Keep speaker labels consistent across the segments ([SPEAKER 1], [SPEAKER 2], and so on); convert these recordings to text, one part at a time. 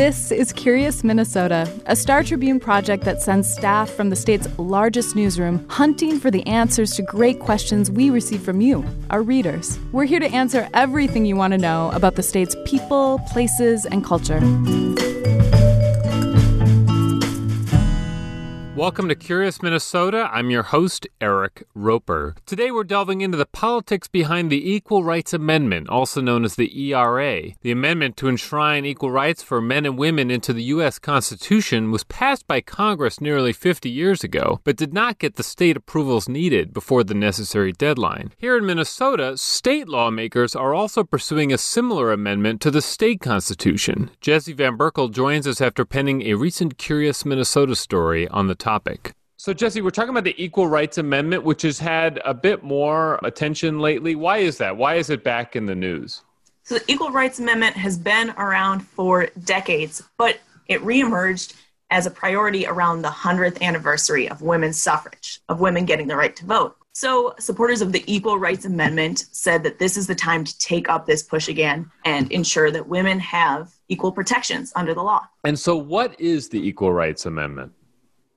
[SPEAKER 1] This is Curious Minnesota, a Star Tribune project that sends staff from the state's largest newsroom hunting for the answers to great questions we receive from you, our readers. We're here to answer everything you want to know about the state's people, places, and culture.
[SPEAKER 2] Welcome to Curious Minnesota. I'm your host, Eric Roper. Today we're delving into the politics behind the Equal Rights Amendment, also known as the ERA. The amendment to enshrine equal rights for men and women into the U.S. Constitution was passed by Congress nearly 50 years ago, but did not get the state approvals needed before the necessary deadline. Here in Minnesota, state lawmakers are also pursuing a similar amendment to the state constitution. Jesse Van Berkel joins us after penning a recent Curious Minnesota story on the topic topic. So, Jesse, we're talking about the Equal Rights Amendment, which has had a bit more attention lately. Why is that? Why is it back in the news?
[SPEAKER 3] So, the Equal Rights Amendment has been around for decades, but it reemerged as a priority around the 100th anniversary of women's suffrage, of women getting the right to vote. So, supporters of the Equal Rights Amendment said that this is the time to take up this push again and ensure that women have equal protections under the law.
[SPEAKER 2] And so, what is the Equal Rights Amendment?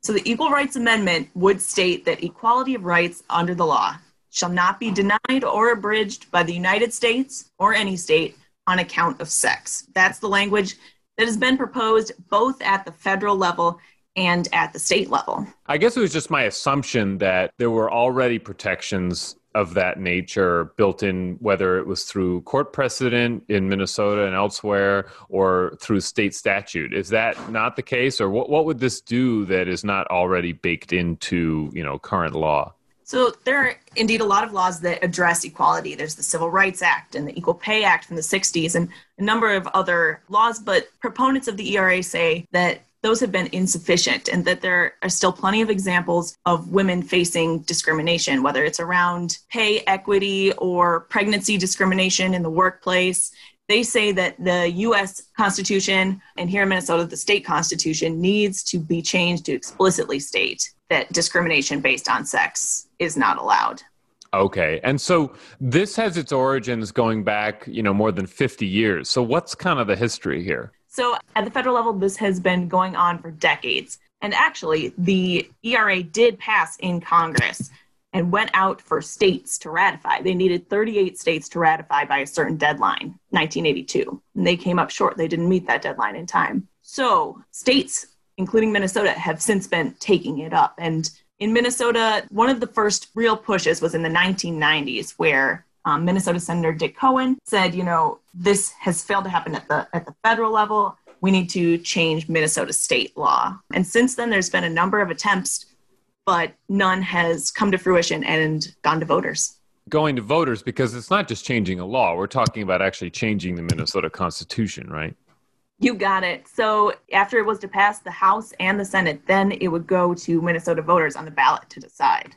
[SPEAKER 3] So the Equal Rights Amendment would state that equality of rights under the law shall not be denied or abridged by the United States or any state on account of sex. That's the language that has been proposed both at the federal level and at the state level.
[SPEAKER 2] I guess it was just my assumption that there were already protections of that nature built in, whether it was through court precedent in Minnesota and elsewhere or through state statute. Is that not the case, or what, what would this do that is not already baked into you know current law?
[SPEAKER 3] So there are indeed a lot of laws that address equality. There's the Civil Rights Act and the Equal Pay Act from the 60s and a number of other laws, but proponents of the ERA say that those have been insufficient and that there are still plenty of examples of women facing discrimination, whether it's around pay equity or pregnancy discrimination in the workplace. They say that the US Constitution and here in Minnesota, the state constitution needs to be changed to explicitly state that discrimination based on sex is not allowed.
[SPEAKER 2] Okay. And so this has its origins going back, you know, more than 50 years. So what's kind of the history here?
[SPEAKER 3] So at the federal level, this has been going on for decades. And actually, the ERA did pass in Congress and went out for states to ratify. They needed 38 states to ratify by a certain deadline, 1982. And they came up short. They didn't meet that deadline in time. So states, including Minnesota, have since been taking it up. And in Minnesota, one of the first real pushes was in the 1990s, where um, Minnesota Senator Dick Cohen said, you know, this has failed to happen at the at the federal level. We need to change Minnesota state law. And since then, there's been a number of attempts, but none has come to fruition and gone to voters.
[SPEAKER 2] Going to voters because it's not just changing a law. We're talking about actually changing the Minnesota Constitution, right?
[SPEAKER 3] You got it. So after it was to pass the House and the Senate, then it would go to Minnesota voters on the ballot to decide.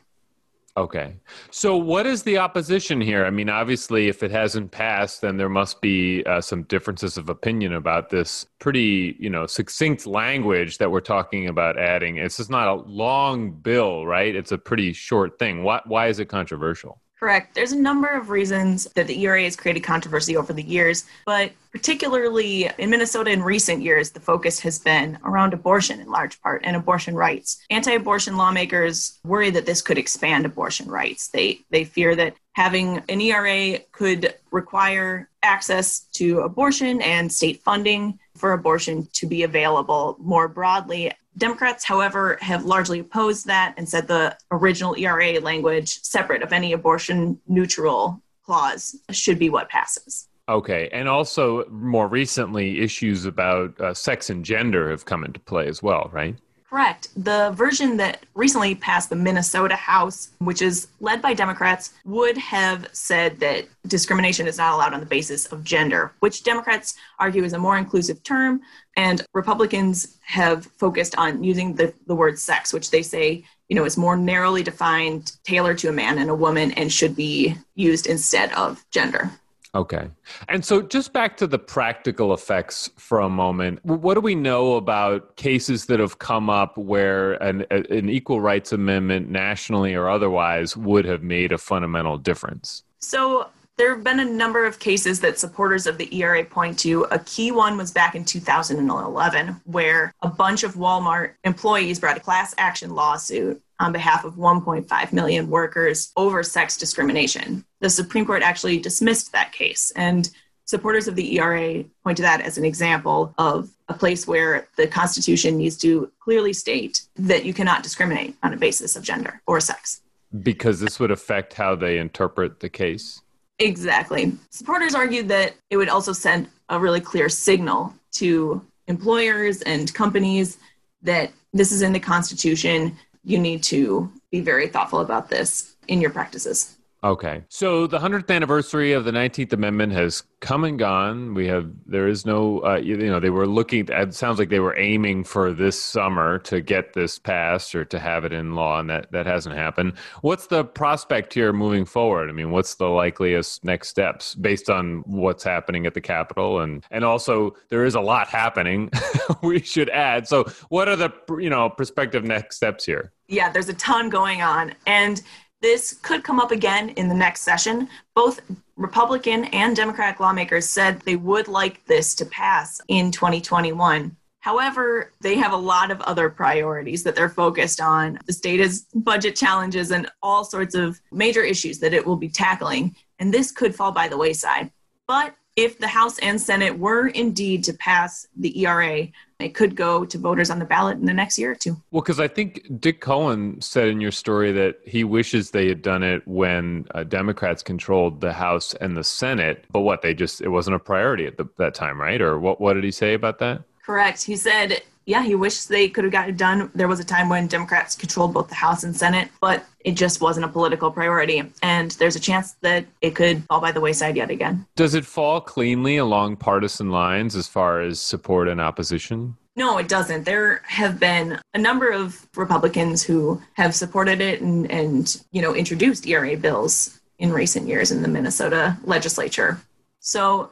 [SPEAKER 2] Okay. So, what is the opposition here? I mean, obviously, if it hasn't passed, then there must be uh, some differences of opinion about this pretty, you know, succinct language that we're talking about adding. It's just not a long bill, right? It's a pretty short thing. Why, why is it controversial?
[SPEAKER 3] Correct. There's a number of reasons that the ERA has created controversy over the years, but particularly in Minnesota in recent years, the focus has been around abortion in large part and abortion rights. Anti abortion lawmakers worry that this could expand abortion rights. They, they fear that having an ERA could require access to abortion and state funding for abortion to be available more broadly Democrats, however, have largely opposed that and said the original ERA language, separate of any abortion neutral clause, should be what passes.
[SPEAKER 2] Okay. And also, more recently, issues about uh, sex and gender have come into play as well, right?
[SPEAKER 3] Correct. The version that recently passed the Minnesota House, which is led by Democrats, would have said that discrimination is not allowed on the basis of gender, which Democrats argue is a more inclusive term. And Republicans have focused on using the, the word sex, which they say you know, is more narrowly defined, tailored to a man and a woman, and should be used instead of gender.
[SPEAKER 2] Okay. And so just back to the practical effects for a moment. What do we know about cases that have come up where an, an equal rights amendment, nationally or otherwise, would have made a fundamental difference?
[SPEAKER 3] So There have been a number of cases that supporters of the ERA point to. A key one was back in 2011, where a bunch of Walmart employees brought a class action lawsuit on behalf of 1.5 million workers over sex discrimination. The Supreme Court actually dismissed that case, and supporters of the ERA point to that as an example of a place where the Constitution needs to clearly state that you cannot discriminate on a basis of gender or sex.
[SPEAKER 2] Because this would affect how they interpret the case?
[SPEAKER 3] Exactly. Supporters argued that it would also send a really clear signal to employers and companies that this is in the Constitution. You need to be very thoughtful about this in your practices.
[SPEAKER 2] Okay. So the 100th anniversary of the 19th Amendment has come and gone. We have, there is no, uh, you, you, know, they were looking, it sounds like they were aiming for this summer to get this passed or to have it in law, and that, that hasn't happened. What's the prospect here moving forward? I mean, what's the likeliest next steps based on what's happening at the Capitol? And, and also, there is a lot happening, we should add. So, what are the, you know, prospective next steps here?
[SPEAKER 3] Yeah, there's a ton going on. And this could come up again in the next session. Both Republican and Democratic lawmakers said they would like this to pass in 2021. However, they have a lot of other priorities that they're focused on. The state has budget challenges and all sorts of major issues that it will be tackling, and this could fall by the wayside. But if the House and Senate were indeed to pass the ERA, it could go to voters on the ballot in the next year or two.
[SPEAKER 2] Well, because I think Dick Cohen said in your story that he wishes they had done it when uh, Democrats controlled the House and the Senate. But what they just it wasn't a priority at the, that time, right? Or what? What did he say about that?
[SPEAKER 3] Correct. He said yeah, he wished they could have gotten it done. There was a time when Democrats controlled both the House and Senate, but it just wasn't a political priority. And there's a chance that it could fall by the wayside yet again.
[SPEAKER 2] Does it fall cleanly along partisan lines as far as support and opposition?
[SPEAKER 3] No, it doesn't. There have been a number of Republicans who have supported it and, and you know, introduced ERA bills in recent years in the Minnesota legislature. So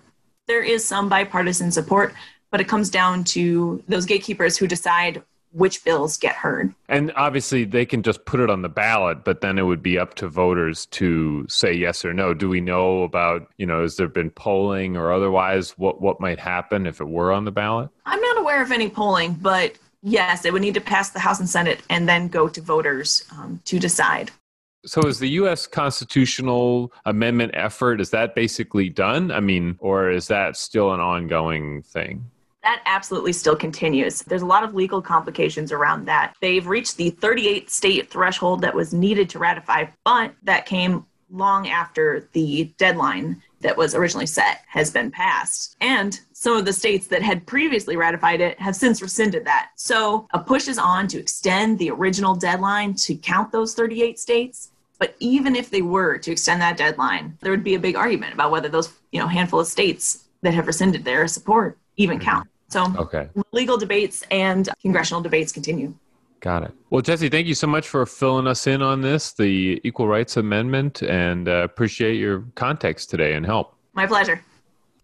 [SPEAKER 3] there is some bipartisan support but it comes down to those gatekeepers who decide which bills get heard.
[SPEAKER 2] And obviously, they can just put it on the ballot, but then it would be up to voters to say yes or no. Do we know about, you know, has there been polling or otherwise what, what might happen if it were on the ballot?
[SPEAKER 3] I'm not aware of any polling, but yes, it would need to pass the House and Senate and then go to voters um, to decide.
[SPEAKER 2] So is the U.S. constitutional amendment effort, is that basically done? I mean, or is that still an ongoing thing?
[SPEAKER 3] That absolutely still continues. There's a lot of legal complications around that. They've reached the 38 state threshold that was needed to ratify, but that came long after the deadline that was originally set has been passed. And some of the states that had previously ratified it have since rescinded that. So a push is on to extend the original deadline to count those 38 states. But even if they were to extend that deadline, there would be a big argument about whether those, you know, handful of states that have rescinded their support even mm-hmm. count. So okay. legal debates and congressional debates continue.
[SPEAKER 2] Got it. Well, Jesse, thank you so much for filling us in on this, the Equal Rights Amendment, and uh, appreciate your context today and help.
[SPEAKER 3] My pleasure.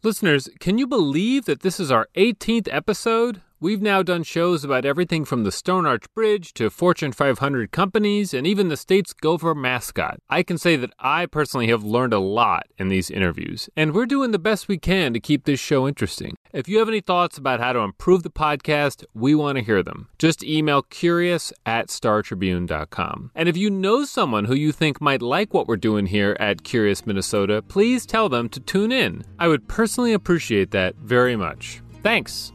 [SPEAKER 2] Listeners, can you believe that this is our 18th episode? We've now done shows about everything from the Stone Arch Bridge to Fortune 500 companies and even the state's Gopher mascot. I can say that I personally have learned a lot in these interviews, and we're doing the best we can to keep this show interesting. If you have any thoughts about how to improve the podcast, we want to hear them. Just email curious at startribune.com. And if you know someone who you think might like what we're doing here at Curious Minnesota, please tell them to tune in. I would personally appreciate that very much. Thanks.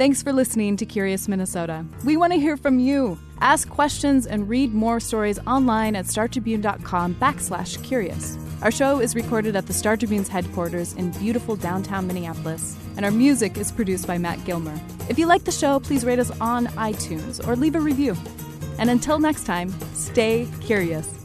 [SPEAKER 1] Thanks for listening to Curious Minnesota. We want to hear from you. Ask questions and read more stories online at startribune.com backslash curious. Our show is recorded at the Star Tribune's headquarters in beautiful downtown Minneapolis, and our music is produced by Matt Gilmer. If you like the show, please rate us on iTunes or leave a review. And until next time, stay curious.